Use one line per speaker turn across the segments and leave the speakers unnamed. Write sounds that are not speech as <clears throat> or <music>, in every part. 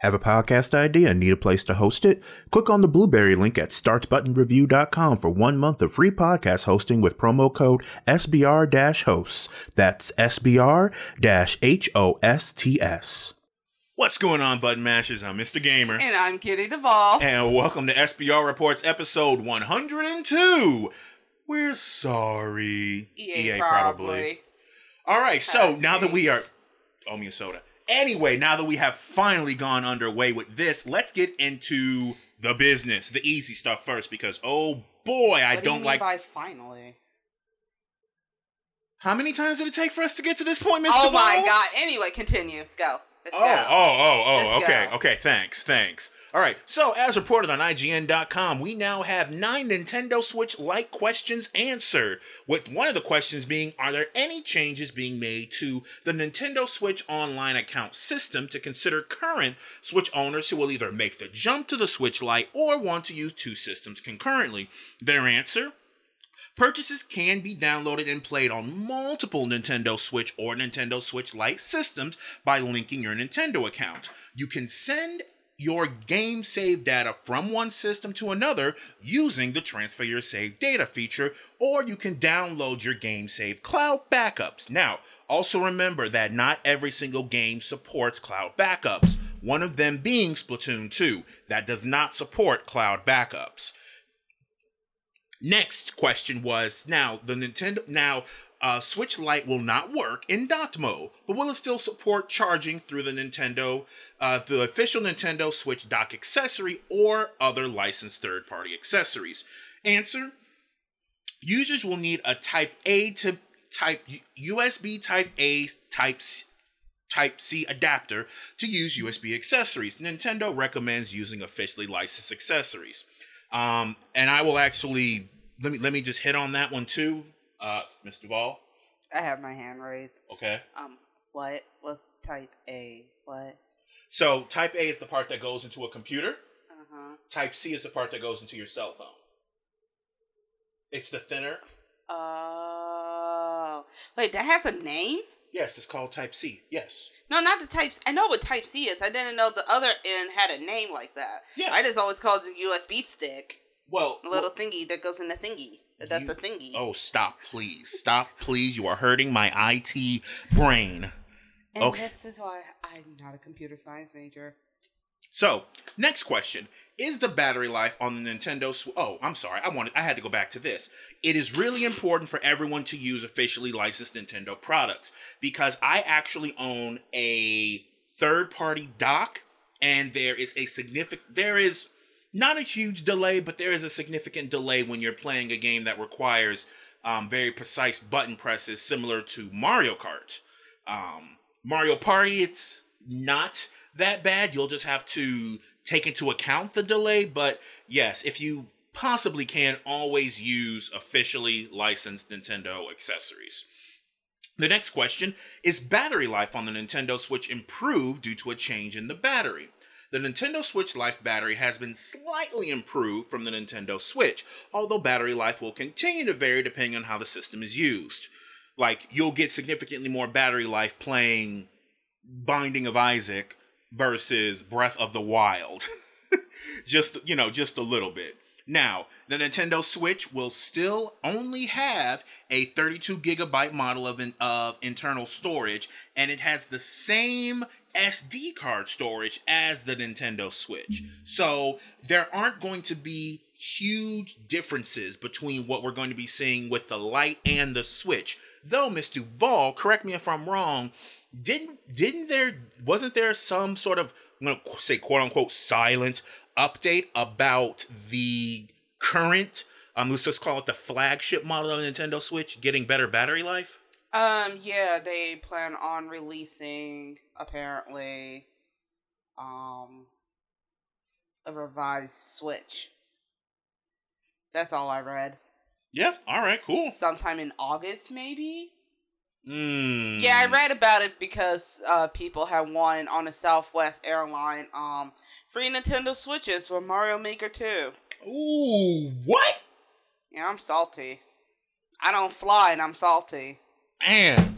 Have a podcast idea and need a place to host it? Click on the Blubrry link at startbuttonreview.com for one month of free podcast hosting with promo code SBR-hosts. That's SBR-H-O-S-T-S. What's going on, Button Mashers? I'm Mr. Gamer.
And I'm Kitty Duvall.
And welcome to SBR Reports episode 102. We're sorry.
EA, probably.
All right, so now that we are owe oh, me a soda. Anyway, now that we have finally gone underway with this, let's get into the business, the easy stuff first, because oh boy, I
What do you
don't
mean
like.
by finally?
How many times did it take for us to get to this point, Mr.
Oh my god. Anyway, continue. Go. Let's
Oh,
go.
oh, oh, oh,
Let's
okay,
go.
okay, thanks, thanks. All right, so as reported on IGN.com, we now have nine Nintendo Switch Lite questions answered, with one of the questions being Are there any changes being made to the Nintendo Switch Online account system to consider current Switch owners who will either make the jump to the Switch Lite or want to use two systems concurrently? Their answer Purchases can be downloaded and played on multiple Nintendo Switch or Nintendo Switch Lite systems by linking your Nintendo account. You can send your game save data from one system to another using the Transfer Your Save Data feature, or you can download your game save cloud backups. Now, also remember that not every single game supports cloud backups, one of them being Splatoon 2, that does not support cloud backups. Next question was now the Nintendo now uh, Switch Lite will not work in docked mode, but will it still support charging through the Nintendo, uh, the official Nintendo Switch dock accessory or other licensed third-party accessories? Answer: Users will need a Type A to Type USB Type A Type C, Type C adapter to use USB accessories. Nintendo recommends using officially licensed accessories. Um, and I will actually let me let me just hit on that one too, uh, Mr. Duvall.
I have my hand raised.
Okay.
Um, what was type A? What?
So Type A is the part that goes into a computer.
Uh huh.
Type C is the part that goes into your cell phone. It's the thinner.
Oh. Wait, that has a name?
Yes, it's called Type C. Yes.
No, not the types. I know what Type C is. I didn't know the other end had a name like that.
Yeah.
I just always called it a USB stick,
Well,
a little thingy that goes in the thingy. That's
You-
the thingy.
Oh, stop, please. Stop, please. You are hurting my IT brain.
and
okay.
this is why I'm not a computer science major.
So, next question. Is the battery life on the Nintendo Sw- Oh, I'm sorry. I wanted I had to go back to this. It is really important for everyone to use officially licensed Nintendo products because I actually own a third-party dock and there is a significant there is not a huge delay, but there is a significant delay when you're playing a game that requires um, very precise button presses similar to Mario Kart. Um, Mario Party, it's not that bad. You'll just have to take into account the delay. But yes, if you possibly can, always use officially licensed Nintendo accessories. The next question is battery life on the Nintendo Switch improved due to a change in the battery? The Nintendo Switch Lite battery has been slightly improved from the Nintendo Switch, although battery life will continue to vary depending on how the system is used. Like, you'll get significantly more battery life playing Binding of Isaac versus Breath of the Wild. <laughs> just, you know, just a little bit. Now, the Nintendo Switch will still only have a 32 gigabyte model of, in, of internal storage, and it has the same SD card storage as the Nintendo Switch. So there aren't going to be huge differences between what we're going to be seeing with the Lite and the Switch. Though, Miss Duvall, correct me if I'm wrong, didn't didn't there wasn't there some sort of I'm gonna say quote unquote silent update about the current um let's just call it the flagship model of Nintendo Switch getting better battery life?
Um, yeah, they plan on releasing apparently um a revised Switch. That's all I read.
Yeah, all right, cool.
Sometime in August, maybe.
Mm.
Yeah, I read about it because uh, people had won on a Southwest airline um free Nintendo Switches for Mario Maker 2.
Ooh, what?
Yeah, I'm salty. I don't fly and I'm salty.
Man.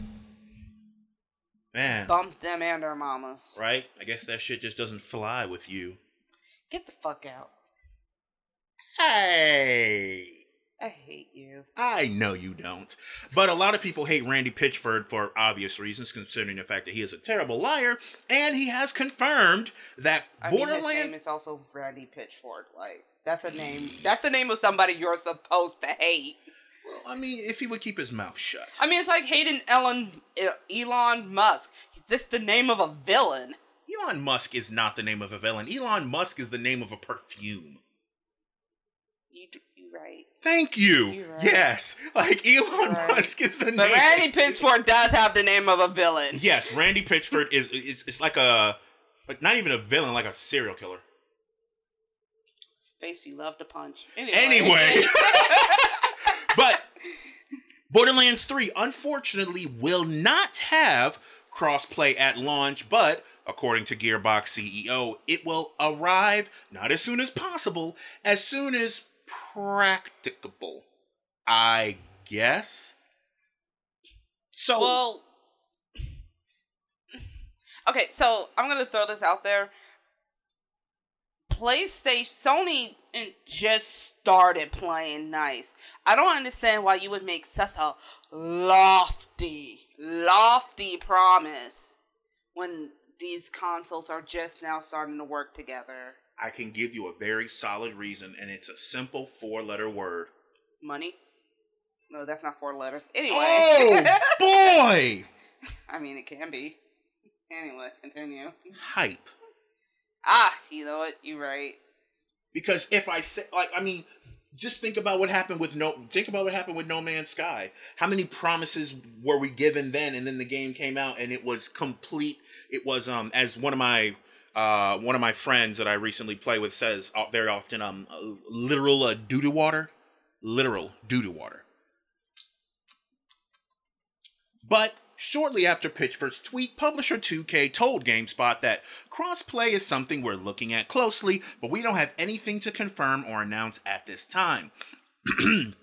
Man.
Bump them and their mamas.
Right? I guess that shit just doesn't fly with you.
Get the fuck out.
Hey.
I hate you.
I know you don't. But a lot of people hate Randy Pitchford for obvious reasons, considering the fact that he is a terrible liar, and he has confirmed that
I mean, his name is also Randy Pitchford. Like, that's a name. That's the name of somebody you're supposed to hate.
Well, I mean, if he would keep his mouth shut.
I mean, it's like Hayden Ellen, uh, Elon Musk. This the name of a villain.
Elon Musk is not the name of a villain. Elon Musk is the name of a perfume.
You, you right.
Thank you.
Right.
Yes, like Elon
Right.
Musk is the name.
But
name.
Randy Pitchford does have the name of a villain.
Yes, Randy Pitchford is it's, it's like a like not even a villain, like a serial killer.
His face you love to punch. Anyway.
Anyway, but <laughs> Borderlands 3 unfortunately will not have crossplay at launch, but according to Gearbox CEO, it will arrive not as soon as possible, as soon as practicable. I guess. So
Well, okay, so I'm gonna throw this out there. PlayStation, Sony and just started playing nice. I don't understand why you would make such a lofty, lofty promise when these consoles are just now starting to work together.
I can give you a very solid reason, and it's a simple four letter word.
Money? No, that's not four letters. Anyway.
Oh <laughs> boy!
I mean, it can be. Anyway, continue.
Hype.
Ah, you know what? You're right.
Because if I say, like, I mean, just think about what happened with no. Think about what happened with No Man's Sky. How many promises were we given then, and then the game came out, and it was complete. It was um as one of my uh one of my friends that I recently play with says uh, very often um literal uh, doo doo water, literal doo doo water. But shortly after Pitchford's tweet, publisher 2K told GameSpot that crossplay is something we're looking at closely, but we don't have anything to confirm or announce at this time. <clears throat>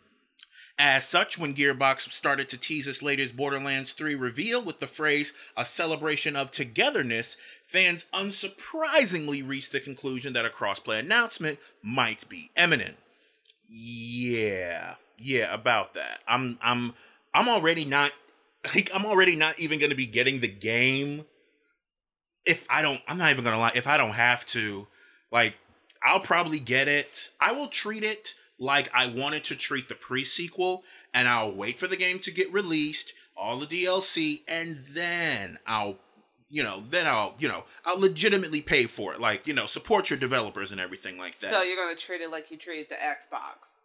As such, when Gearbox started to tease its latest Borderlands 3 reveal with the phrase a celebration of togetherness, fans unsurprisingly reached the conclusion that a crossplay announcement might be imminent. Yeah, yeah, about that. I'm I'm I'm already not like I'm already not even gonna be getting the game if I don't I'm not even gonna lie, if I don't have to, like I'll probably get it. I will treat it like I wanted to treat the pre-sequel, and I'll wait for the game to get released, all the DLC, and then I'll you know, then I'll, you know, I'll legitimately pay for it. Like, you know, support your developers and everything like that.
So you're gonna treat it like you treated the Xbox.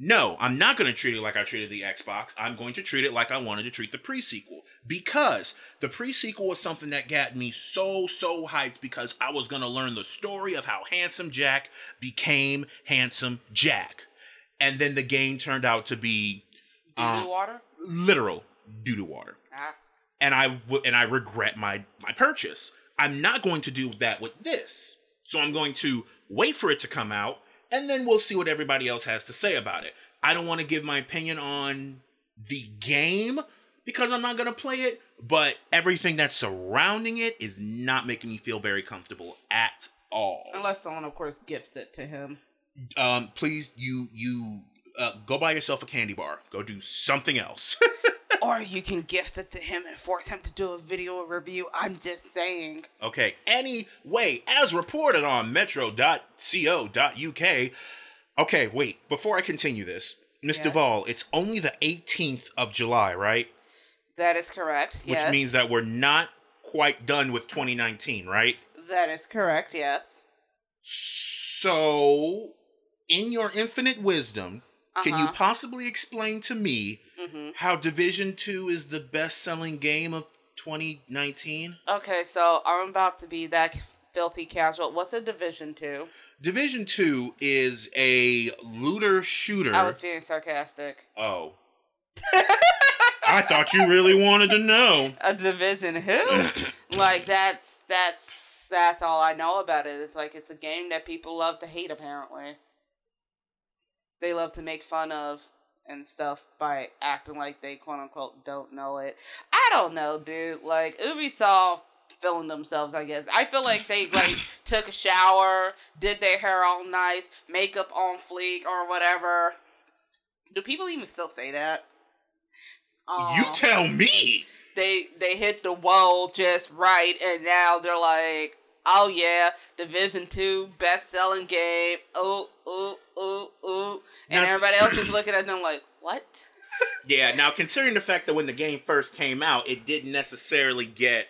No, I'm not going to treat it like I treated the Xbox. I'm going to treat it like I wanted to treat the pre-sequel because the pre-sequel was something that got me so so hyped because I was going to learn the story of how Handsome Jack became Handsome Jack. And then the game turned out to be Um,
water?
literal doo doo water.
Ah.
And I w- and I regret my my purchase. I'm not going to do that with this. So I'm going to wait for it to come out and then we'll see what everybody else has to say about it. I don't want to give my opinion on the game because I'm not going to play it, but everything that's surrounding it is not making me feel very comfortable at all.
Unless someone, of course, gifts it to him.
Um please you you uh, go buy yourself a candy bar. Go do something else. <laughs>
or you can gift it to him and force him to do a video review. I'm just saying.
Okay. Anyway, as reported on metro.co.uk. Okay, wait. Before I continue this, Miss
Yes.
Duvall, it's only the 18th of July, right?
That is correct.
Which
yes.
means that we're not quite done with 2019, right?
that is correct. Yes.
So, in your infinite wisdom, can you
Uh-huh.
possibly explain to me
Mm-hmm.
how Division 2 is the best selling game of 2019?
Okay, so I'm about to be that filthy casual. What's a Division Two?
Division 2 is a looter shooter.
I was being sarcastic.
Oh. <laughs> I thought you really wanted to know.
A Division who? <clears throat> like that's that's that's all I know about it. It's like it's a game that people love to hate. Apparently, they love to make fun of and stuff by acting like they quote unquote don't know it. I don't know, dude. Like Ubisoft feeling themselves, I guess. I feel like they like <laughs> took a shower, did their hair all nice, makeup on fleek or whatever. Do people even still say that?
you
Um,
tell me.
they they hit the wall just right, and now they're like, oh yeah, Division Two best selling game. Oh oh oh oh, and
Now
everybody else is looking at them like, what? <laughs>
Yeah, now considering the fact that when the game first came out, it didn't necessarily get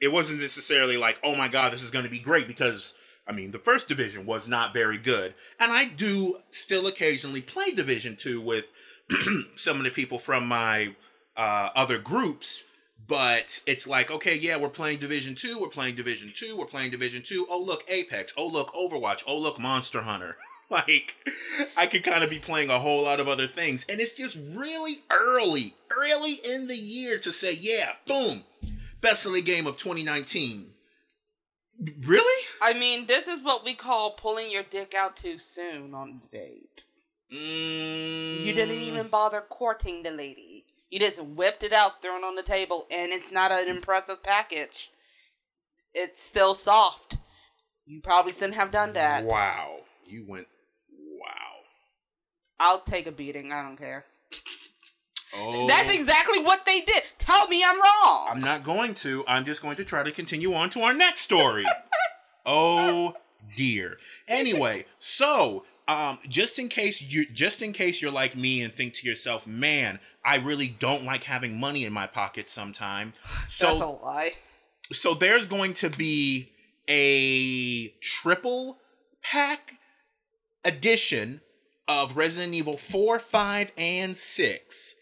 it wasn't necessarily like, "Oh my god, this is going to be great" because I mean, the first division was not very good. And I do still occasionally play Division 2 with <clears throat> some of the people from my uh, other groups, but it's like, okay, yeah, we're playing Division 2, we're playing Division 2, we're playing Division 2. Oh, look, Apex. Oh, look, Overwatch. Oh, look, Monster Hunter. <laughs> like, I could kind of be playing a whole lot of other things. And it's just really early, early in the year to say, yeah, boom, best selling game of 2019. Really?
I mean, this is what we call pulling your dick out too soon on the date.
Mm,
You didn't even bother courting the lady. You just whipped it out, thrown on the table, and it's not an impressive package. It's still soft. You probably shouldn't have done that.
Wow. You went. Wow.
I'll take a beating. I don't care.
Oh.
That's exactly what they did. Tell me I'm wrong.
I'm not going to. I'm just going to try to continue on to our next story. <laughs> oh dear. Anyway, so um, just in case you just in case you're like me and think to yourself, man, I really don't like having money in my pocket sometime.
That's a
So
lie.
so there's going to be a triple pack edition of Resident Evil 4, 5, and 6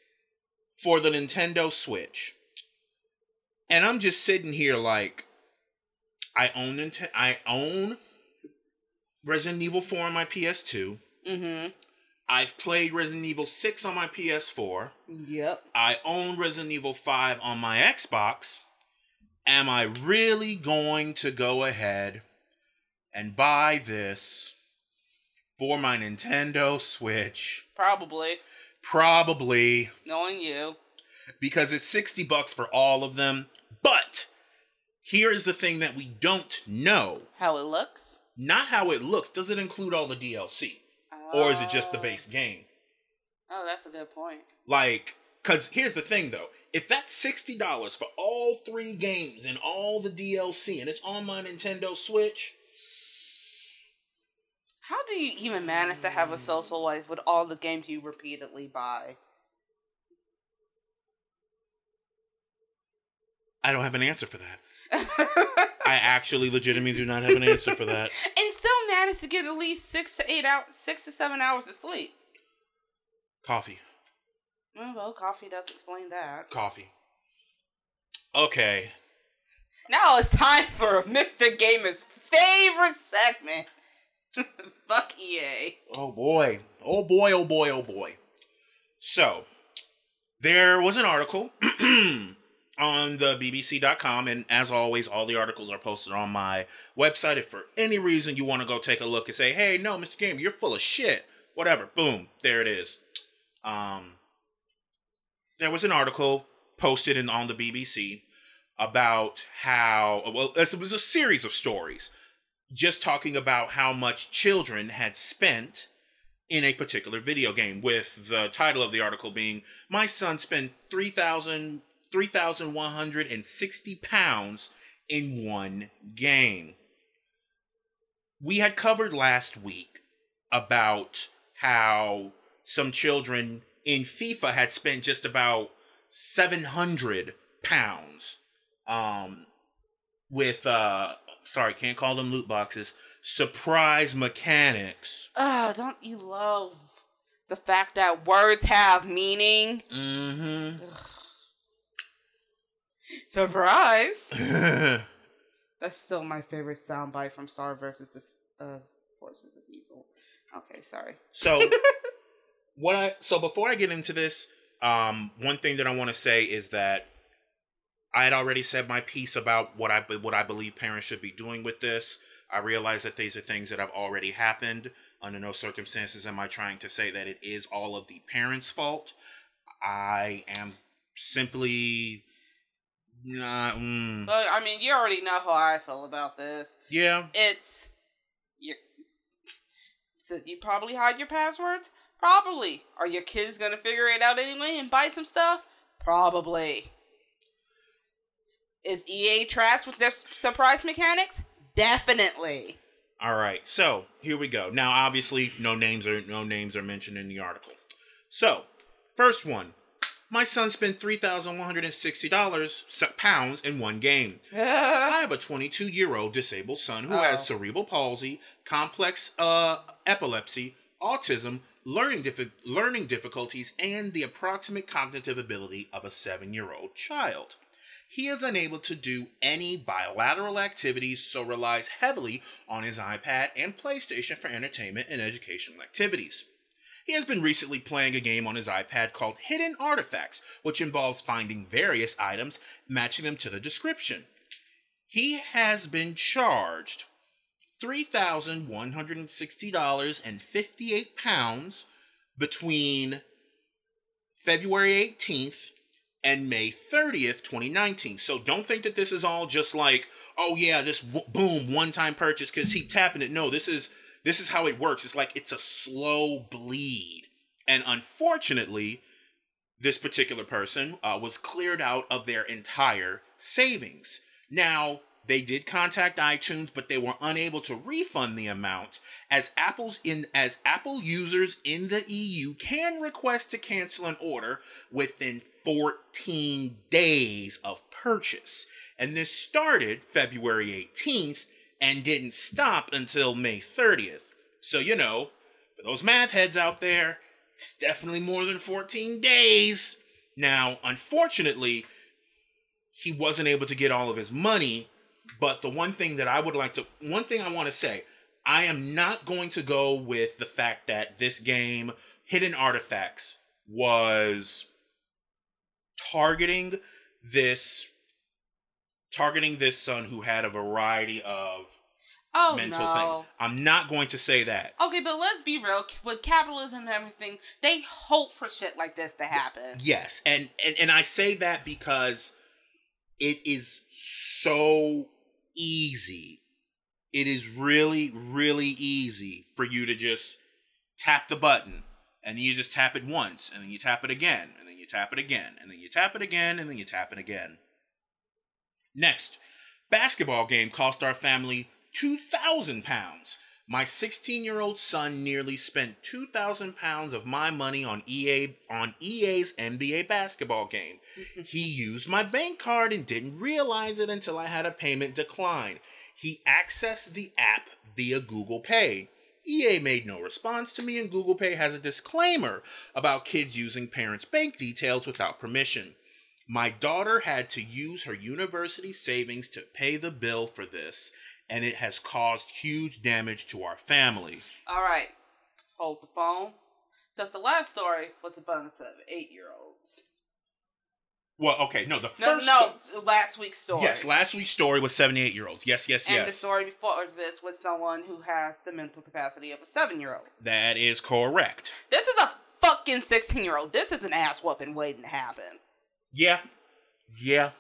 for the Nintendo Switch. And I'm just sitting here like I own Nint- I own Resident Evil 4 on my PS2.
Mm-hmm.
I've played Resident Evil 6 on my PS4.
Yep.
I own Resident Evil 5 on my Xbox. Am I really going to go ahead and buy this for my Nintendo Switch?
Probably.
Probably
Knowing you.
because it's 60 bucks for all of them. But here is the thing that we don't know.
How it looks.
Not how it looks. Does it include all the DLC? Or is it just the
Oh.
base game?
Oh, that's a good point.
Like, because here's the thing though. If that's sixty dollars for all three games and all the DLC, and it's on my Nintendo Switch,
How do you even manage to have a social life with all the games you repeatedly buy?
I don't have an answer for that. I actually legitimately do not have an answer for that. <laughs>
and still manage to get at least six to eight hours, six to seven hours of sleep.
Coffee.
Oh, well, coffee does explain that.
Coffee. Okay.
Now it's time for Mr. Gamer's favorite segment. <laughs> Fuck EA.
Oh boy. Oh boy, oh boy, oh boy. So, there was an article <clears throat> on the BBC.com, and as always, all the articles are posted on my website. If for any reason you want to go take a look and say, hey, no, Mr. Game, you're full of shit, whatever, boom, there it is. Um, there was an article posted in, on the BBC about how, well, it was a series of stories just talking about how much children had spent in a particular video game with the title of the article being my son spent 3000 3160 pounds in one game we had covered last week about how some children in FIFA had spent just about 700 pounds um with uh sorry, can't call them loot boxes. Surprise mechanics.
Oh, don't you love the fact that words have meaning?
Mm-hmm. <laughs>
Surprise! <laughs> That's still my favorite soundbite from Star versus the uh, Forces of Evil. Okay, sorry.
so <laughs> what I so before I get into this, um, one thing that I want to say is that I had already said my piece about what I what I believe parents should be doing with this. I realize that these are things that have already happened. Under no circumstances am I trying to say that it is all of the parents' fault. I am simply not. Mm,
But I mean, you already know how I feel about this.
yeah,
It's you. So you probably hide your passwords. Probably. Are your kids gonna figure it out anyway and buy some stuff? Probably. Is EA trash with their surprise mechanics? Definitely.
All right, so here we go. Now, obviously, no names are no names are mentioned in the article. So, first one, my son spent three thousand one hundred and sixty dollars pounds in one game. <laughs> I have a twenty-two year old disabled son who
Oh.
has cerebral palsy, complex uh, epilepsy, autism, learning diffi- learning difficulties, and the approximate cognitive ability of a seven year old child. He is unable to do any bilateral activities, so relies heavily on his iPad and PlayStation for entertainment and educational activities. He has been recently playing a game on his iPad called Hidden Artifacts, which involves finding various items, matching them to the description. He has been charged $3,160.58 between February 18th and May 30th, 2019. So don't think that this is all just like, oh yeah, this w- boom one time purchase cuz keep tapping it. No, this is this is how it works. It's like it's a slow bleed. And unfortunately, this particular person uh, was cleared out of their entire savings. Now, they did contact iTunes, but they were unable to refund the amount as Apple's in as Apple users in the EU can request to cancel an order within 14 days of purchase. And this started February 18th and didn't stop until May 30th. So, you know, for those math heads out there, it's definitely more than 14 days. Now, unfortunately, he wasn't able to get all of his money. But the one thing that I would like to, one thing I want to say, I am not going to go with the fact that this game, Hidden Artifacts, was targeting this, targeting this son who had a variety of
Oh
mental
no.
things. I'm not going to say that.
Okay, but let's be real. With capitalism and everything, they hope for shit like this to happen.
Yes, and and and I say that because it is so easy. It is really really easy for you to just tap the button and you just tap it once and then you tap it again and then you tap it again and then you tap it again and then you tap it again. Next, basketball game cost our family 2,000 pounds. My 16 year old son nearly spent 2,000 pounds of my money on EA on EA's NBA basketball game. <laughs> he used my bank card and didn't realize it until I had a payment decline. He accessed the app via Google Pay. EA made no response to me, and Google Pay has a disclaimer about kids using parents' bank details without permission. My daughter had to use her university savings to pay the bill for this, and it has caused huge damage to our family.
All right, hold the phone. Because the last story was a bunch of eight year olds.
Well, okay, no, the
No,
first.
no, last week's story.
Yes, last week's story was 78 year olds. Yes, yes,
And the story before this was someone who has the mental capacity of a seven year old.
That is correct.
This is a fucking 16 year old. This is an ass whooping waiting to happen.
Yeah. Yeah.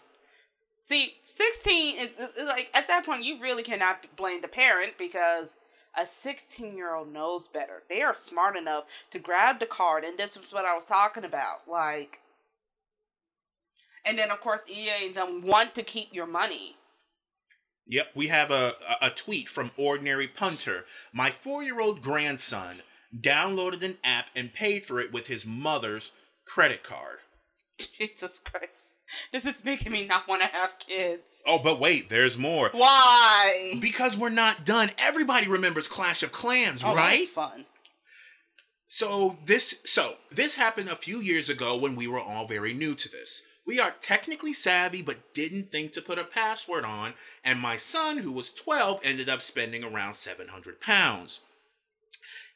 See, 16 is, is- like, at that point, you really cannot blame the parent because a 16 year old knows better. They are smart enough to grab the card, and this is what I was talking about. Like, and then, of course, EA and them want to keep your money.
Yep, we have a, a, a tweet from Ordinary Punter. My four year old grandson downloaded an app and paid for it with his mother's credit card. <laughs>
Jesus Christ. This is making me not want to have kids.
Oh, but wait, there's more.
Why?
Because we're not done. Everybody remembers Clash of Clans,
Oh, that was
right?
fun.
So this so this happened a few years ago when we were all very new to this. We are technically savvy but didn't think to put a password on, and my son, who was 12, ended up spending around 700 pounds.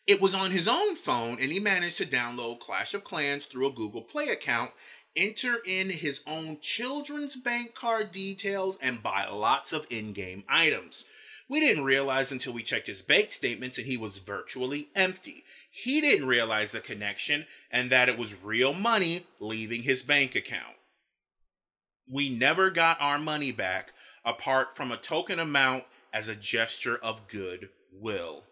It was on his own phone, and he managed to download Clash of Clans through a Google Play account enter in his own children's bank card details, and buy lots of in game items. We didn't realize until we checked his bank statements and he was virtually empty. He didn't realize the connection and that it was real money leaving his bank account. We never got our money back apart from a token amount as a gesture of goodwill.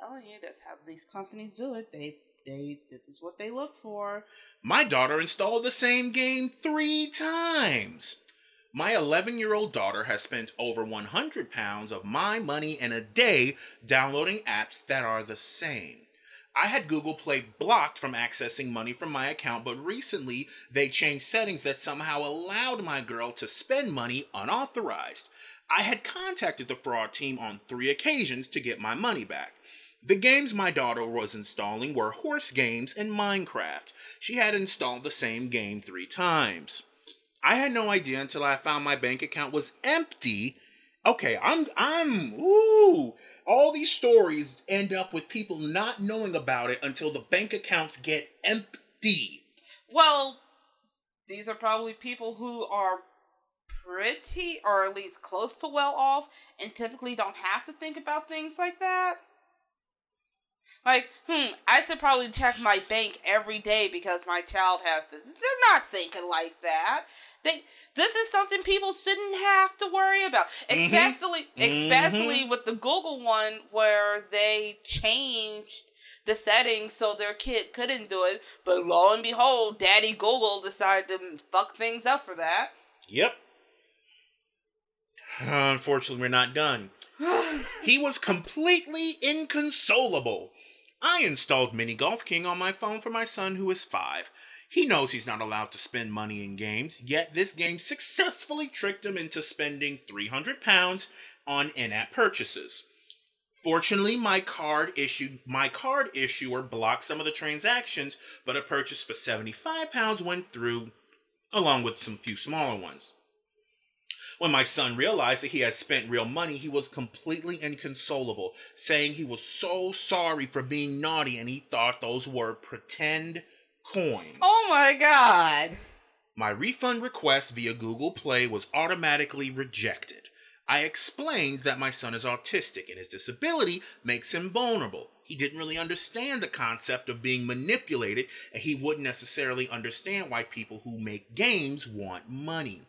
telling you that's how these companies do it. They they this is what they look for.
My daughter installed the same game three times. My 11 year old daughter has spent over 100 pounds of my money in a day downloading apps that are the same. I had Google Play blocked from accessing money from my account, but recently they changed settings that somehow allowed my girl to spend money unauthorized. I had contacted the fraud team on three occasions to get my money back. The games my daughter was installing were horse games and Minecraft. She had installed the same game three times. I had no idea until I found my bank account was empty. Okay, I'm I'm ooh. All these stories end up with people not knowing about it until the bank accounts get empty.
Well, these are probably people who are pretty or at least close to well off and typically don't have to think about things like that. Like, hmm, I should probably check my bank every day because my child has this. They're not thinking like that. They this is something people shouldn't have to worry about.
Mm-hmm.
Especially especially with the Google one where they changed the settings so their kid couldn't do it, but lo and behold, Daddy Google decided to fuck things up for that.
Yep. Unfortunately, we're not done. <sighs> he was completely inconsolable. I installed Mini Golf King on my phone for my son who is five. He knows he's not allowed to spend money in games, yet this game successfully tricked him into spending 300 pounds on in-app purchases. Fortunately, my card issued my card issuer blocked some of the transactions, but a purchase for 75 pounds went through along with some few smaller ones. When my son realized that he had spent real money, he was completely inconsolable, saying he was so sorry for being naughty and he thought those were pretend coins.
Oh my god.
My refund request via Google Play was automatically rejected. I explained that my son is autistic and his disability makes him vulnerable. He didn't really understand the concept of being manipulated, and he wouldn't necessarily understand why people who make games want money.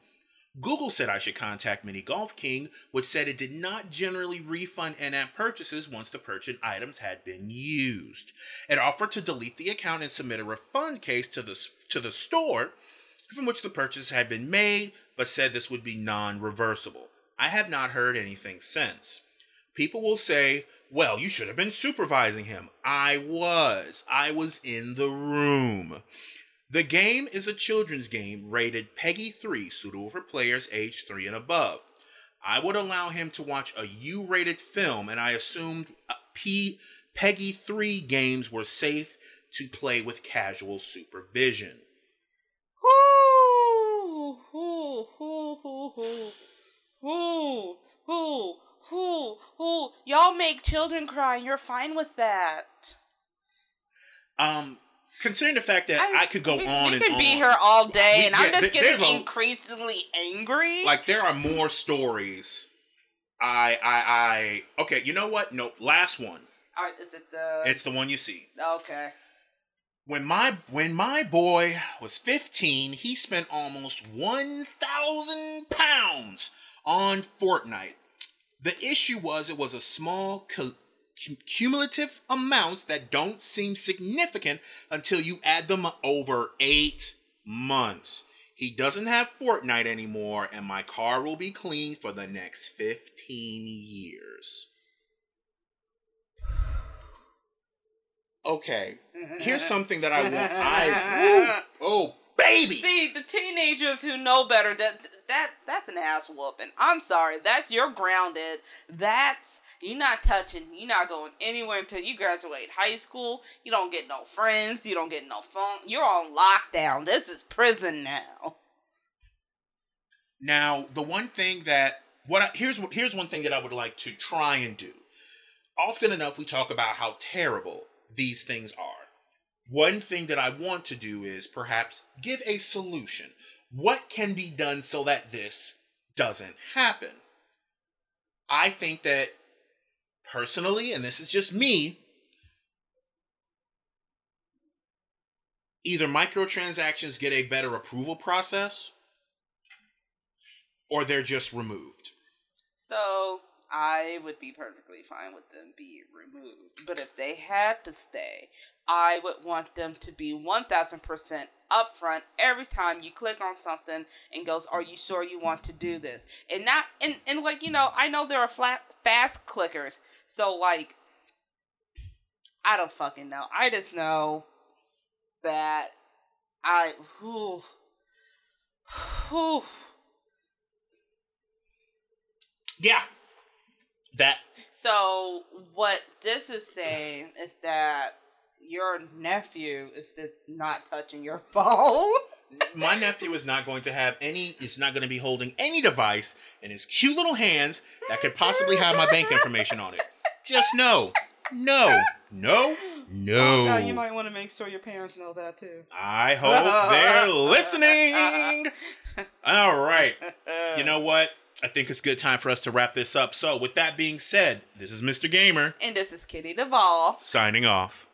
Google said I should contact Mini Golf King, which said it did not generally refund in app purchases once the purchased items had been used. It offered to delete the account and submit a refund case to the, to the store from which the purchase had been made, but said this would be non reversible. I have not heard anything since. People will say, well, you should have been supervising him. I was. I was in the room. The game is a children's game rated PEGI 3, suitable for players age 3 and above. I would allow him to watch a U rated film, and I assumed P- PEGI 3 games were safe to play with casual supervision.
Ooh, ooh, ooh, ooh, ooh, ooh, ooh. Y'all make children cry, and you're fine with that.
Um, considering the fact that I, could go
we,
on
we
and
could
on,
be here all day,
We-
and
yeah,
I'm just
there's
getting
a-
increasingly angry.
like there are more stories. I, I, I. Okay, you know what? No, last one.
All right, is it the?
It's the one you see.
okay.
When my when my boy was 15, he spent almost 1,000 pounds on Fortnite. The issue was it was a small cum- cumulative amounts that don't seem significant until you add them over 8 months. He doesn't have Fortnite anymore and my car will be clean for the next 15 years. Okay. Here's something that I want. I woo, oh baby.
See, the teenagers who know better that that that's an ass whooping. I'm sorry, that's you're grounded. That's you're not touching. You're not going anywhere until you graduate high school. You don't get no friends. You don't get no phone. You're on lockdown. This is prison now.
Now, the one thing that what I, here's what here's one thing that I would like to try and do. Often enough, we talk about how terrible these things are. one thing that I want to do is perhaps give a solution. What can be done so that this doesn't happen? I think that personally, and this is just me, either microtransactions get a better approval process or they're just removed.
So I would be perfectly fine with them being removed. But if they had to stay, I would want them to be 1000% upfront every time you click on something and goes, Are you sure you want to do this? And not, and, and like, you know, I know there are flat, fast clickers. So, like, I don't fucking know. I just know that I, whew, whew.
Yeah. That
So what this is saying is that your nephew is just not touching your <laughs> phone.
my nephew is not going to have any is not going to be holding any device in his cute little hands that could possibly have my bank information on it. Just no. No. No. No.
Oh, now you might want to make sure your parents know that too.
I hope they're listening. <laughs> All right. You know what? I think it's good time for us to wrap this up. So, with that being said, this is Mr. Gamer
And this is Kitty Duvall.
signing off.